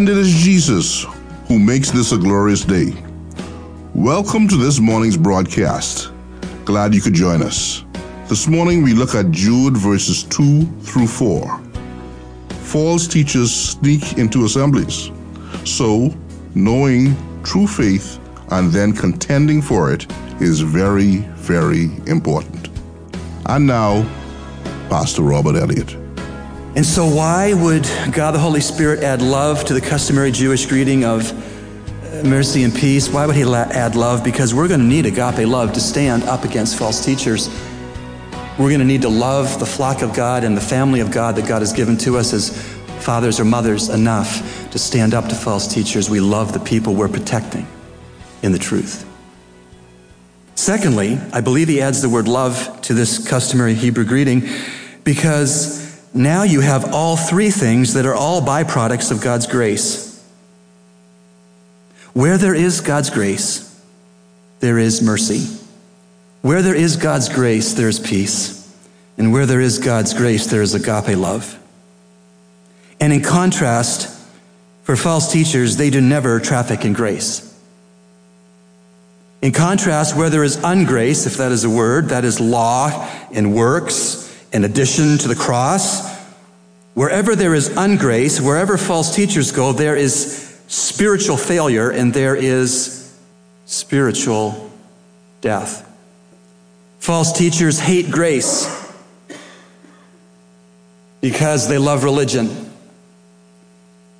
And it is Jesus who makes this a glorious day. Welcome to this morning's broadcast. Glad you could join us. This morning we look at Jude verses 2 through 4. False teachers sneak into assemblies. So, knowing true faith and then contending for it is very, very important. And now, Pastor Robert Elliott. And so, why would God the Holy Spirit add love to the customary Jewish greeting of uh, mercy and peace? Why would He add love? Because we're going to need agape love to stand up against false teachers. We're going to need to love the flock of God and the family of God that God has given to us as fathers or mothers enough to stand up to false teachers. We love the people we're protecting in the truth. Secondly, I believe he adds the word love to this customary Hebrew greeting because now you have all three things that are all byproducts of God's grace. Where there is God's grace, there is mercy. Where there is God's grace, there is peace. And where there is God's grace, there is agape love. And in contrast, for false teachers, they do never traffic in grace. In contrast, where there is ungrace, if that is a word, that is law and works, in addition to the cross. Wherever there is ungrace, wherever false teachers go, there is spiritual failure and there is spiritual death. False teachers hate grace because they love religion.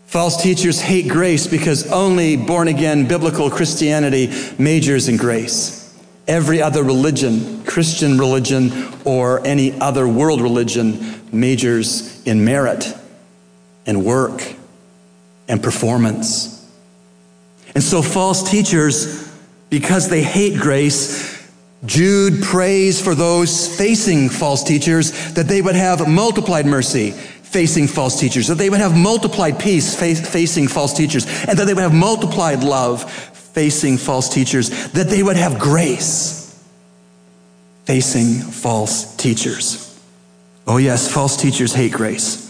False teachers hate grace because only born again biblical Christianity majors in grace. Every other religion, Christian religion, or any other world religion, majors in merit and work and performance. And so, false teachers, because they hate grace, Jude prays for those facing false teachers that they would have multiplied mercy facing false teachers, that they would have multiplied peace facing false teachers, and that they would have multiplied love facing false teachers, that they would have grace facing false teachers. Oh, yes, false teachers hate grace.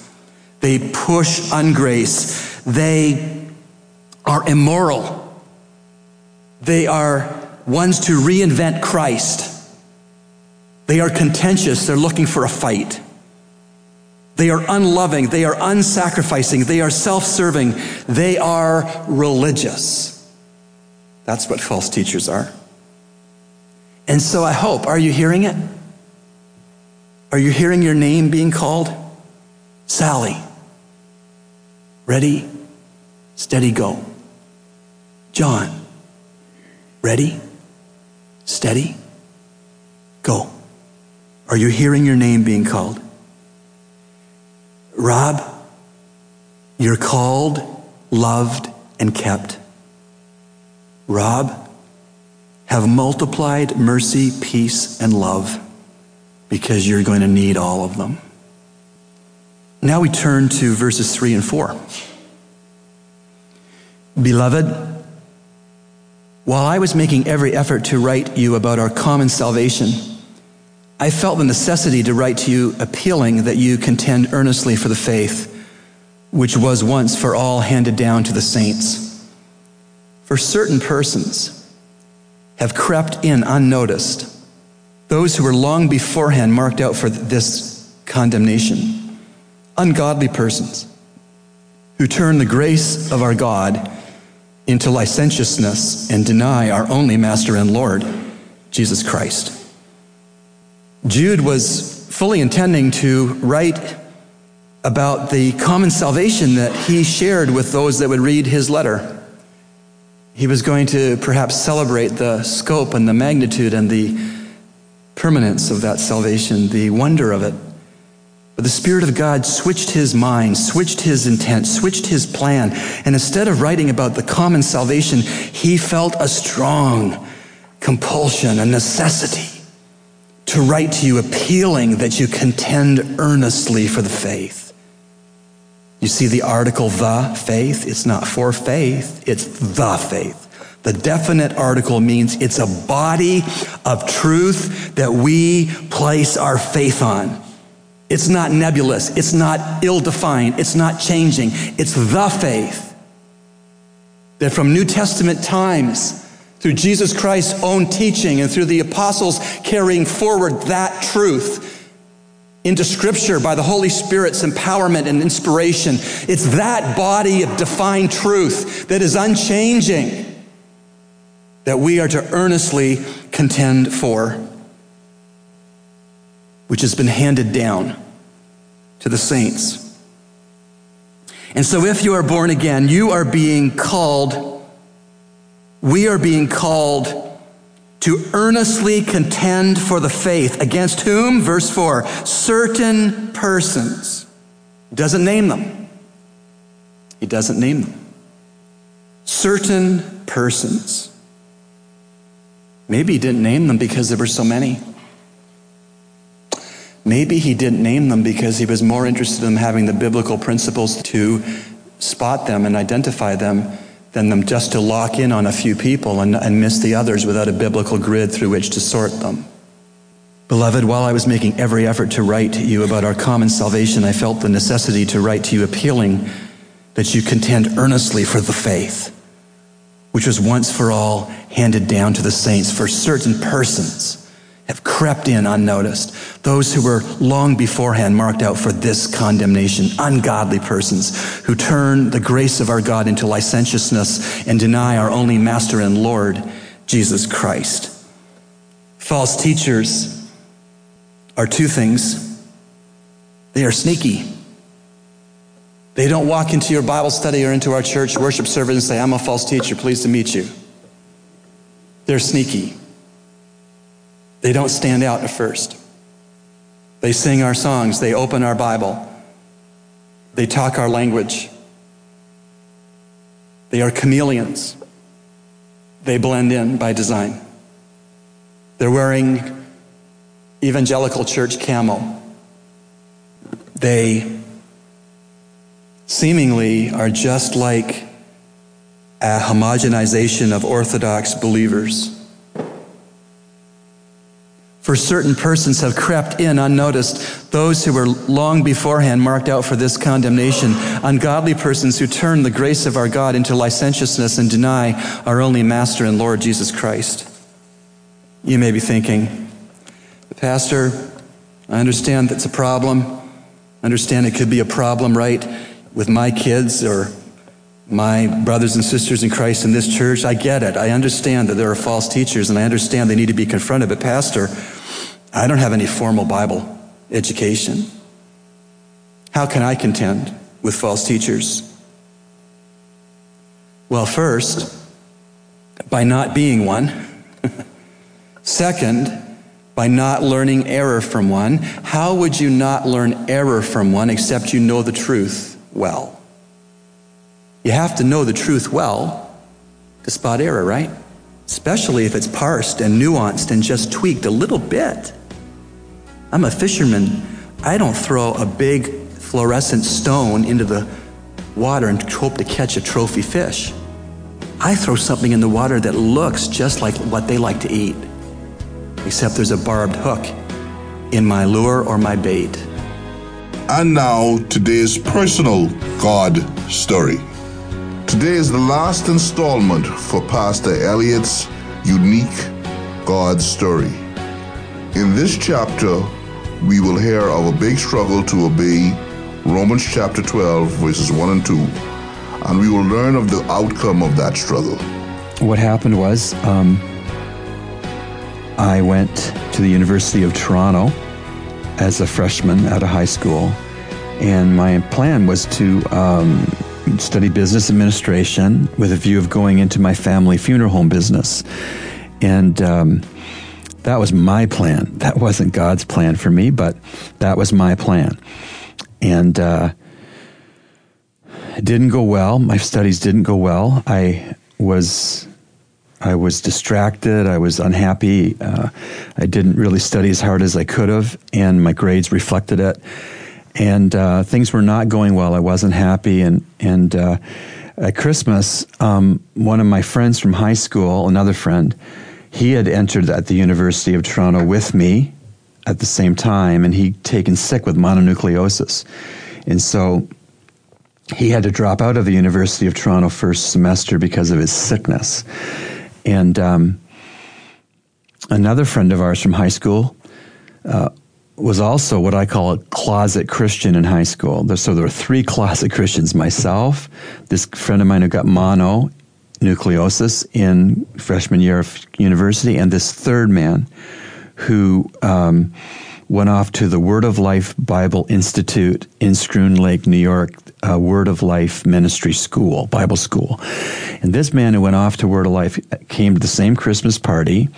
They push ungrace. They are immoral. They are ones to reinvent Christ. They are contentious. They're looking for a fight. They are unloving. They are unsacrificing. They are self serving. They are religious. That's what false teachers are. And so I hope, are you hearing it? Are you hearing your name being called? Sally. Ready, steady, go. John. Ready, steady, go. Are you hearing your name being called? Rob, you're called, loved, and kept. Rob, have multiplied mercy, peace, and love because you're going to need all of them. Now we turn to verses 3 and 4. Beloved, while I was making every effort to write you about our common salvation, I felt the necessity to write to you appealing that you contend earnestly for the faith which was once for all handed down to the saints. For certain persons, have crept in unnoticed. Those who were long beforehand marked out for this condemnation. Ungodly persons who turn the grace of our God into licentiousness and deny our only Master and Lord, Jesus Christ. Jude was fully intending to write about the common salvation that he shared with those that would read his letter. He was going to perhaps celebrate the scope and the magnitude and the permanence of that salvation, the wonder of it. But the Spirit of God switched his mind, switched his intent, switched his plan. And instead of writing about the common salvation, he felt a strong compulsion, a necessity to write to you, appealing that you contend earnestly for the faith. You see the article the faith? It's not for faith, it's the faith. The definite article means it's a body of truth that we place our faith on. It's not nebulous. It's not ill defined. It's not changing. It's the faith. That from New Testament times, through Jesus Christ's own teaching and through the apostles carrying forward that truth into Scripture by the Holy Spirit's empowerment and inspiration, it's that body of defined truth that is unchanging that we are to earnestly contend for, which has been handed down to the saints. And so, if you are born again, you are being called, we are being called to earnestly contend for the faith. Against whom? Verse 4 certain persons. He doesn't name them. He doesn't name them. Certain persons. Maybe he didn't name them because there were so many. Maybe he didn't name them because he was more interested in having the biblical principles to spot them and identify them than them just to lock in on a few people and, and miss the others without a biblical grid through which to sort them. Beloved, while I was making every effort to write to you about our common salvation, I felt the necessity to write to you appealing that you contend earnestly for the faith, which was once for all handed down to the saints for certain persons have crept in unnoticed. Those who were long beforehand marked out for this condemnation, ungodly persons who turn the grace of our God into licentiousness and deny our only Master and Lord, Jesus Christ. False teachers are two things they are sneaky. They don't walk into your Bible study or into our church worship service and say, I'm a false teacher, pleased to meet you. They're sneaky. They don't stand out at first. They sing our songs, they open our Bible, they talk our language. They are chameleons. They blend in by design. They're wearing evangelical church camo. They seemingly are just like a homogenization of Orthodox believers for certain persons have crept in unnoticed, those who were long beforehand marked out for this condemnation, ungodly persons who turn the grace of our God into licentiousness and deny our only Master and Lord Jesus Christ. You may be thinking, Pastor, I understand that's a problem. I understand it could be a problem, right, with my kids or my brothers and sisters in Christ in this church. I get it. I understand that there are false teachers and I understand they need to be confronted. But, Pastor, I don't have any formal Bible education. How can I contend with false teachers? Well, first, by not being one. Second, by not learning error from one. How would you not learn error from one except you know the truth well? You have to know the truth well to spot error, right? Especially if it's parsed and nuanced and just tweaked a little bit. I'm a fisherman. I don't throw a big fluorescent stone into the water and hope to catch a trophy fish. I throw something in the water that looks just like what they like to eat, except there's a barbed hook in my lure or my bait. And now, today's personal God story. Today is the last installment for Pastor Elliot's unique God story. In this chapter, we will hear of a big struggle to obey Romans chapter 12, verses 1 and 2, and we will learn of the outcome of that struggle. What happened was um, I went to the University of Toronto as a freshman at a high school, and my plan was to um, study business administration with a view of going into my family funeral home business. And um, that was my plan. That wasn't God's plan for me, but that was my plan. And uh, it didn't go well. My studies didn't go well. I was I was distracted. I was unhappy. Uh, I didn't really study as hard as I could have, and my grades reflected it. And uh, things were not going well. I wasn't happy. And and uh, at Christmas, um, one of my friends from high school, another friend, he had entered at the University of Toronto with me at the same time, and he'd taken sick with mononucleosis. And so he had to drop out of the University of Toronto first semester because of his sickness. And um, another friend of ours from high school uh, was also what I call a closet Christian in high school. So there were three closet Christians myself, this friend of mine who got mono nucleosis in freshman year of university, and this third man who um, went off to the Word of Life Bible Institute in Schroon Lake, New York, uh, Word of Life Ministry School, Bible School. And this man who went off to Word of Life came to the same Christmas party,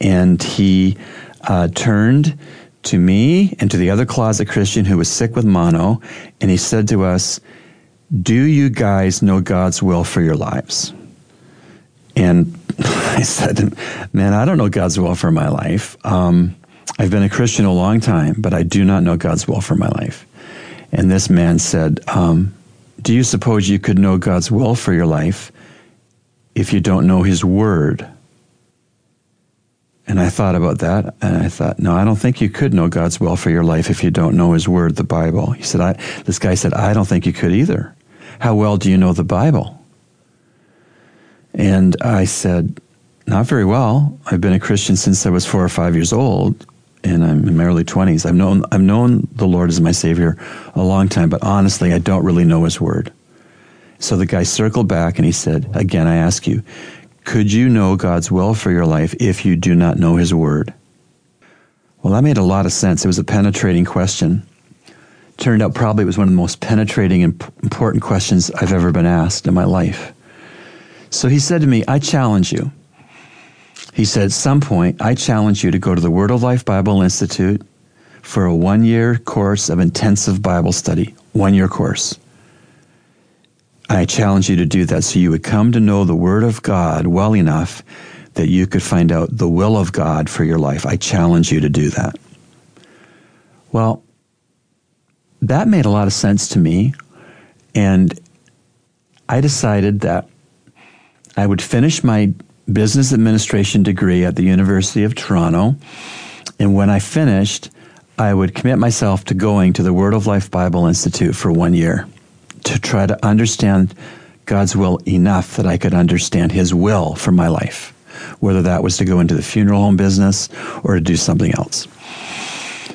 and he uh, turned to me and to the other closet Christian who was sick with mono, and he said to us, Do you guys know God's will for your lives? And I said, Man, I don't know God's will for my life. Um, I've been a Christian a long time, but I do not know God's will for my life. And this man said, um, Do you suppose you could know God's will for your life if you don't know His Word? And I thought about that, and I thought, no, I don't think you could know God's will for your life if you don't know His Word, the Bible. He said, I, this guy said, I don't think you could either. How well do you know the Bible? And I said, not very well. I've been a Christian since I was four or five years old, and I'm in my early 20s. I've known, I've known the Lord as my Savior a long time, but honestly, I don't really know His Word. So the guy circled back and he said, Again, I ask you, could you know God's will for your life if you do not know His Word? Well, that made a lot of sense. It was a penetrating question. Turned out probably it was one of the most penetrating and important questions I've ever been asked in my life. So he said to me, I challenge you. He said, at some point, I challenge you to go to the Word of Life Bible Institute for a one year course of intensive Bible study. One year course. I challenge you to do that so you would come to know the Word of God well enough that you could find out the will of God for your life. I challenge you to do that. Well, that made a lot of sense to me. And I decided that I would finish my business administration degree at the University of Toronto. And when I finished, I would commit myself to going to the Word of Life Bible Institute for one year to try to understand God's will enough that I could understand His will for my life, whether that was to go into the funeral home business or to do something else.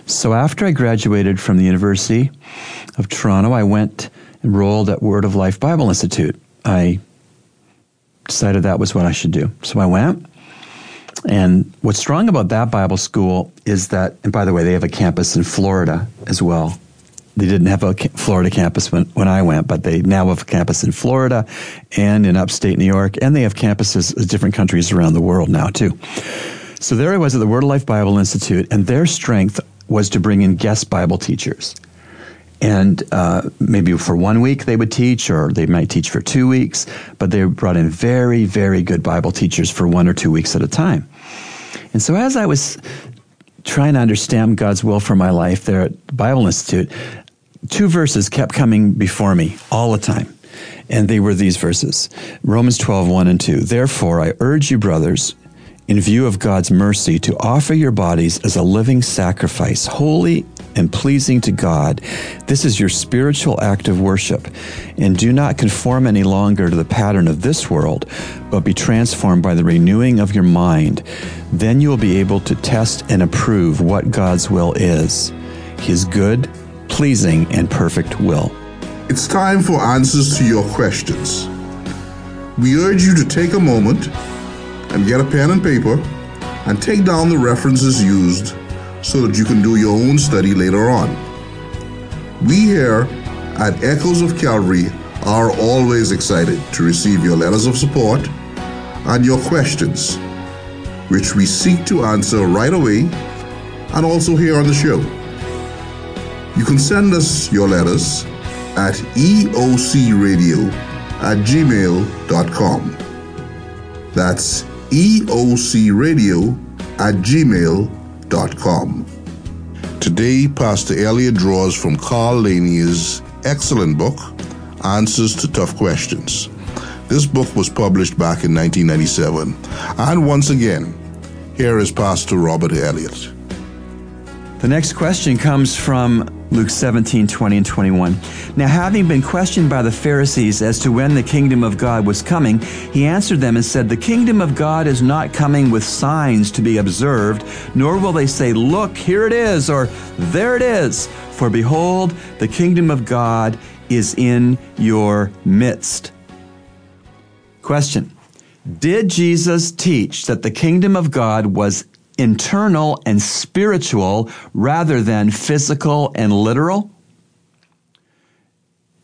So after I graduated from the University of Toronto, I went enrolled at Word of Life Bible Institute. I decided that was what I should do. So I went. And what's strong about that Bible school is that, and by the way, they have a campus in Florida as well they didn't have a Florida campus when, when I went, but they now have a campus in Florida and in upstate New York, and they have campuses in different countries around the world now, too. So there I was at the Word of Life Bible Institute, and their strength was to bring in guest Bible teachers. And uh, maybe for one week they would teach, or they might teach for two weeks, but they brought in very, very good Bible teachers for one or two weeks at a time. And so as I was trying to understand God's will for my life there at Bible Institute, two verses kept coming before me all the time. And they were these verses Romans 12, 1 and 2. Therefore, I urge you, brothers, in view of God's mercy, to offer your bodies as a living sacrifice, holy and pleasing to God. This is your spiritual act of worship. And do not conform any longer to the pattern of this world, but be transformed by the renewing of your mind. Then you will be able to test and approve what God's will is His good, pleasing, and perfect will. It's time for answers to your questions. We urge you to take a moment and get a pen and paper and take down the references used so that you can do your own study later on. We here at Echoes of Calvary are always excited to receive your letters of support and your questions, which we seek to answer right away and also here on the show. You can send us your letters at eocradio at gmail.com. That's eocradio at gmail.com. Today, Pastor Elliot draws from Carl Laney's excellent book, Answers to Tough Questions. This book was published back in 1997. And once again, here is Pastor Robert Elliott. The next question comes from Luke 17, 20 and 21. Now, having been questioned by the Pharisees as to when the kingdom of God was coming, he answered them and said, The kingdom of God is not coming with signs to be observed, nor will they say, Look, here it is, or there it is. For behold, the kingdom of God is in your midst. Question Did Jesus teach that the kingdom of God was internal and spiritual rather than physical and literal?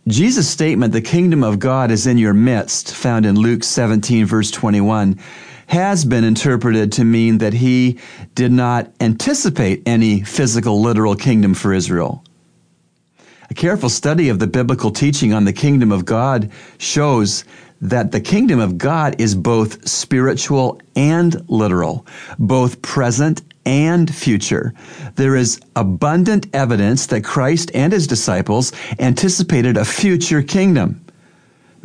Jesus' statement, the kingdom of God is in your midst, found in Luke 17, verse 21, has been interpreted to mean that he did not anticipate any physical, literal kingdom for Israel. A careful study of the biblical teaching on the kingdom of God shows that the kingdom of God is both spiritual and literal, both present and future. There is abundant evidence that Christ and his disciples anticipated a future kingdom.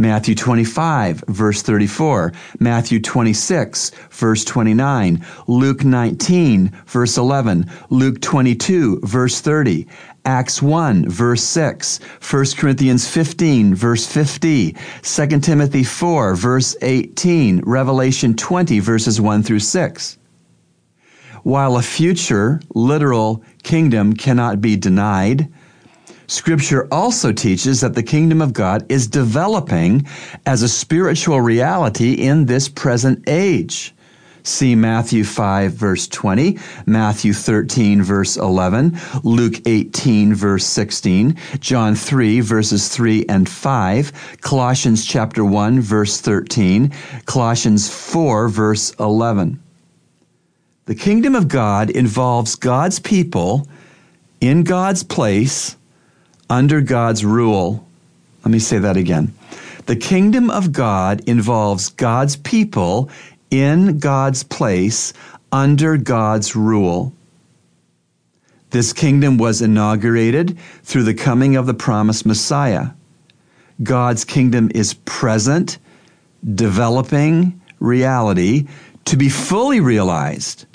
Matthew 25, verse 34, Matthew 26, verse 29, Luke 19, verse 11, Luke 22, verse 30, Acts 1, verse 6, 1 Corinthians 15, verse 50, 2 Timothy 4, verse 18, Revelation 20, verses 1 through 6. While a future, literal kingdom cannot be denied, Scripture also teaches that the kingdom of God is developing as a spiritual reality in this present age. See Matthew 5 verse 20, Matthew 13 verse 11, Luke 18 verse 16, John 3 verses 3 and 5, Colossians chapter 1 verse 13, Colossians 4 verse 11. The kingdom of God involves God's people in God's place under God's rule. Let me say that again. The kingdom of God involves God's people in God's place under God's rule. This kingdom was inaugurated through the coming of the promised Messiah. God's kingdom is present, developing reality to be fully realized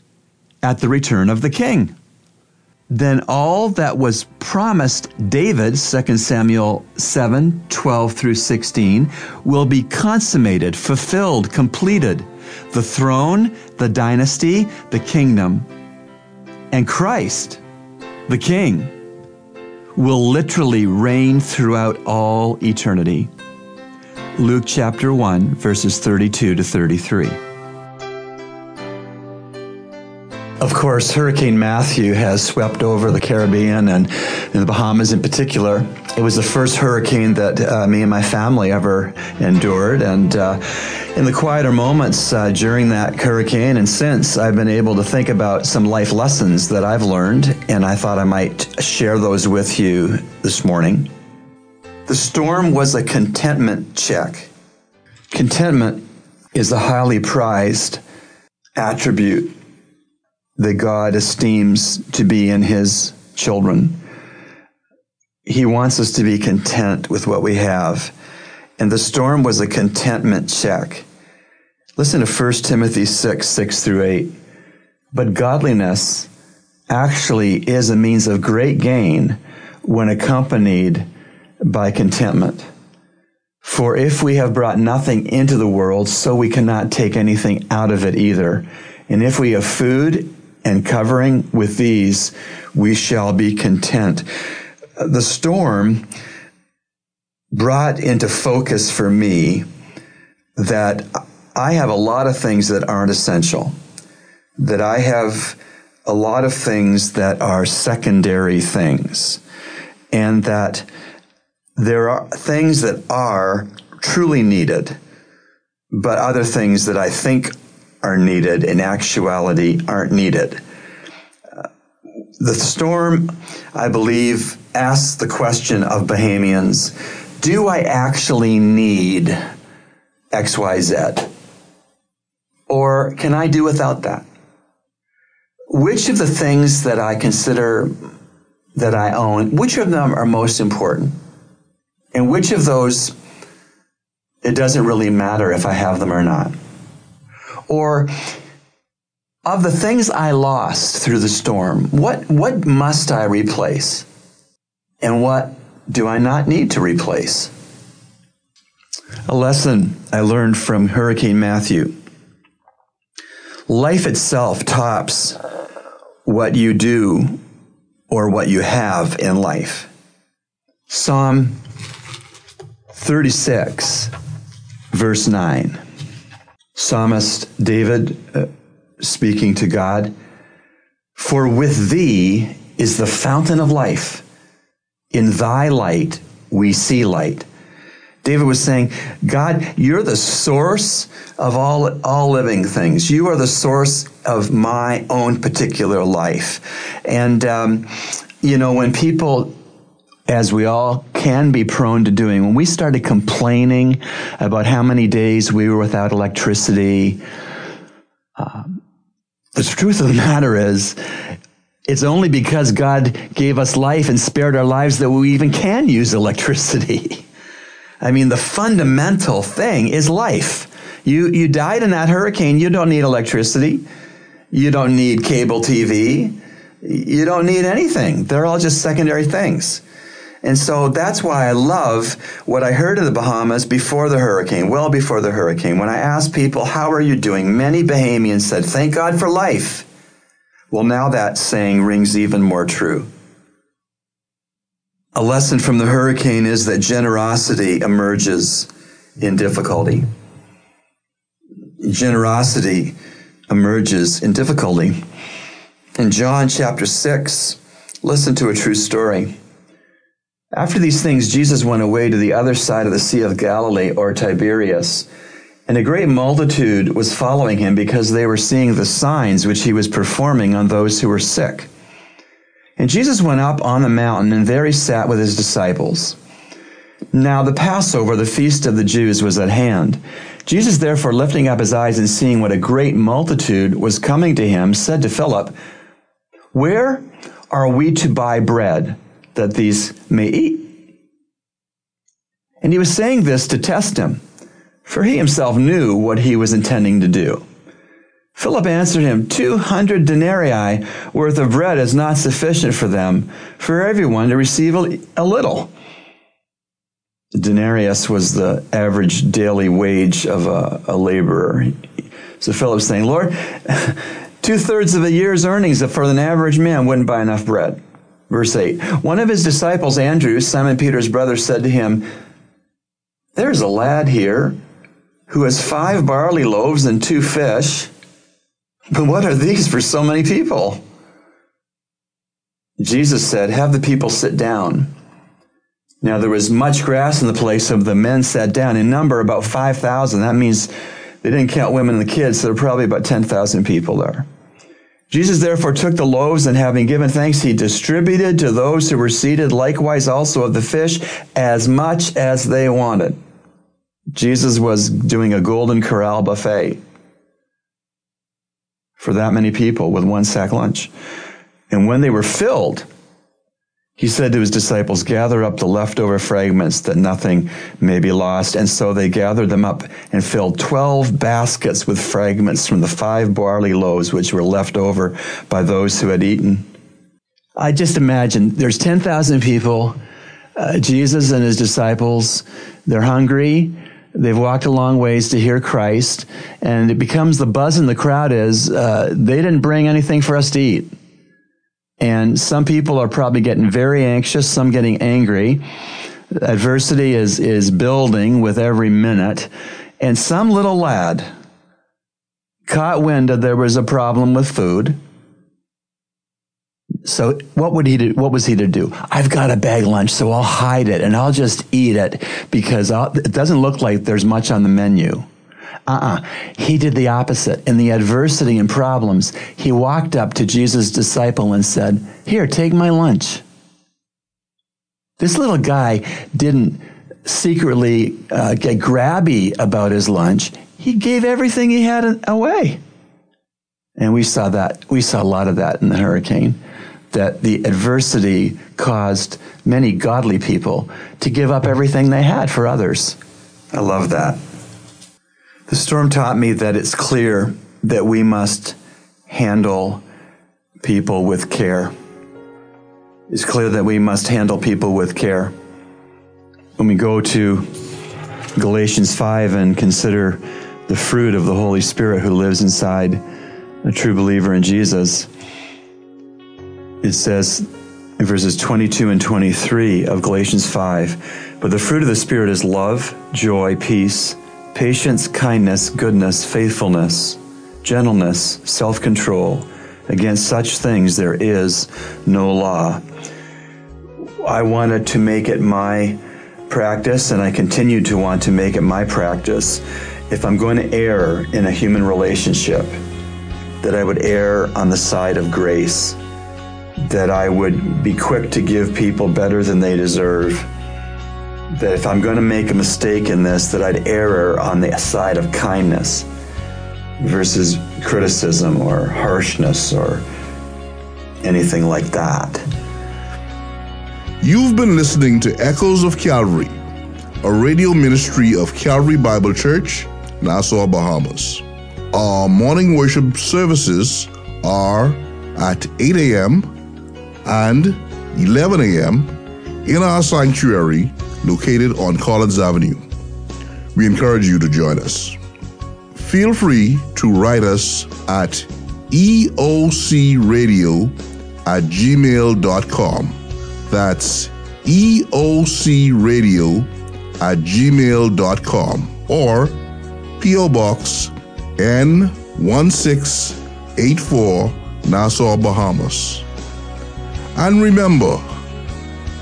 at the return of the king. Then all that was promised David, 2 Samuel 7 12 through 16, will be consummated, fulfilled, completed the throne, the dynasty, the kingdom, and Christ, the King, will literally reign throughout all eternity. Luke chapter 1, verses 32 to 33. Of course, Hurricane Matthew has swept over the Caribbean and, the Bahamas in particular. It was the first hurricane that uh, me and my family ever endured. And uh, in the quieter moments uh, during that hurricane and since, I've been able to think about some life lessons that I've learned, and I thought I might share those with you this morning. The storm was a contentment check. Contentment is a highly prized attribute that God esteems to be in his children. He wants us to be content with what we have. And the storm was a contentment check. Listen to 1 Timothy 6, 6 through 8. But godliness actually is a means of great gain when accompanied by contentment. For if we have brought nothing into the world, so we cannot take anything out of it either. And if we have food and covering with these, we shall be content. The storm brought into focus for me that I have a lot of things that aren't essential, that I have a lot of things that are secondary things, and that there are things that are truly needed, but other things that I think are needed in actuality aren't needed. Uh, the storm, I believe, asks the question of Bahamians do I actually need XYZ? Or can I do without that? Which of the things that I consider that I own, which of them are most important? And which of those, it doesn't really matter if I have them or not? Or of the things I lost through the storm, what, what must I replace? And what do I not need to replace? A lesson I learned from Hurricane Matthew. Life itself tops what you do or what you have in life. Psalm 36, verse 9. Psalmist David uh, speaking to God, For with thee is the fountain of life. In thy light we see light. David was saying, God, you're the source of all, all living things. You are the source of my own particular life. And, um, you know, when people as we all can be prone to doing, when we started complaining about how many days we were without electricity, um, the truth of the matter is, it's only because God gave us life and spared our lives that we even can use electricity. I mean, the fundamental thing is life. You, you died in that hurricane. You don't need electricity. You don't need cable TV. You don't need anything. They're all just secondary things. And so that's why I love what I heard of the Bahamas before the hurricane, well before the hurricane. When I asked people, How are you doing? Many Bahamians said, Thank God for life. Well, now that saying rings even more true. A lesson from the hurricane is that generosity emerges in difficulty. Generosity emerges in difficulty. In John chapter 6, listen to a true story. After these things, Jesus went away to the other side of the Sea of Galilee or Tiberias. And a great multitude was following him because they were seeing the signs which he was performing on those who were sick. And Jesus went up on the mountain, and there he sat with his disciples. Now the Passover, the feast of the Jews, was at hand. Jesus, therefore, lifting up his eyes and seeing what a great multitude was coming to him, said to Philip, Where are we to buy bread that these may eat? And he was saying this to test him for he himself knew what he was intending to do. Philip answered him, 200 denarii worth of bread is not sufficient for them, for everyone to receive a, little. The denarius was the average daily wage of a, a laborer. So Philip's saying, Lord, two thirds of a year's earnings for an average man wouldn't buy enough bread. Verse 8 One of his disciples, Andrew, Simon Peter's brother, said to him, There's a lad here who has five barley loaves and two fish. But what are these for so many people? Jesus said, Have the people sit down. Now there was much grass in the place, so the men sat down. In number, about 5,000. That means they didn't count women and the kids, so there were probably about 10,000 people there. Jesus therefore took the loaves and having given thanks, he distributed to those who were seated, likewise also of the fish, as much as they wanted. Jesus was doing a golden corral buffet for that many people with one sack lunch. And when they were filled, he said to his disciples, Gather up the leftover fragments that nothing may be lost. And so they gathered them up and filled 12 baskets with fragments from the five barley loaves which were left over by those who had eaten. I just imagine there's 10,000 people, uh, Jesus and his disciples, they're hungry. They've walked a long ways to hear Christ, and it becomes the buzz in the crowd is uh, they didn't bring anything for us to eat. And some people are probably getting very anxious, some getting angry. Adversity is, is building with every minute. And some little lad caught wind that there was a problem with food so what would he do? What was he to do? I've got a bag lunch, so I'll hide it and I'll just eat it because I'll, it doesn't look like there's much on the menu. Uh-uh. He did the opposite. In the adversity and problems, he walked up to Jesus' disciple and said, Here, take my lunch. This little guy didn't secretly uh, get grabby about his lunch. He gave everything he had away. And we saw that. We saw a lot of that in the hurricane that the adversity caused many godly people to give up everything they had for others. I love that. The storm taught me that it's clear that we must handle people with care. it's clear that we must handle people with care. When we go to Galatians 5 and consider the fruit of the Holy Spirit who lives inside a true believer in Jesus, it says in verses 22 and 23 of Galatians 5 But the fruit of the Spirit is love, joy, peace, patience, kindness, goodness, faithfulness, gentleness, self control. Against such things there is no law. I wanted to make it my practice, and I continue to want to make it my practice. If I'm going to err in a human relationship, that I would err on the side of grace, that I would be quick to give people better than they deserve, that if I'm going to make a mistake in this, that I'd err on the side of kindness versus criticism or harshness or anything like that. You've been listening to Echoes of Calvary, a radio ministry of Calvary Bible Church, Nassau, Bahamas. Our morning worship services are at 8 a.m. and 11 a.m. in our sanctuary located on Collins Avenue. We encourage you to join us. Feel free to write us at eocradio at gmail.com. That's eocradio at gmail.com or P.O. Box N1684 Nassau, Bahamas. And remember,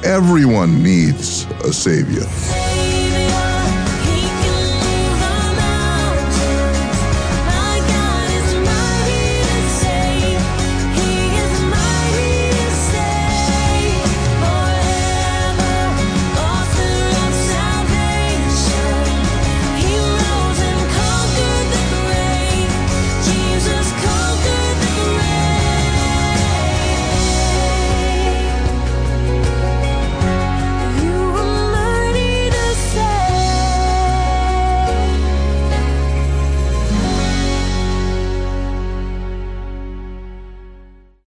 everyone needs a Savior.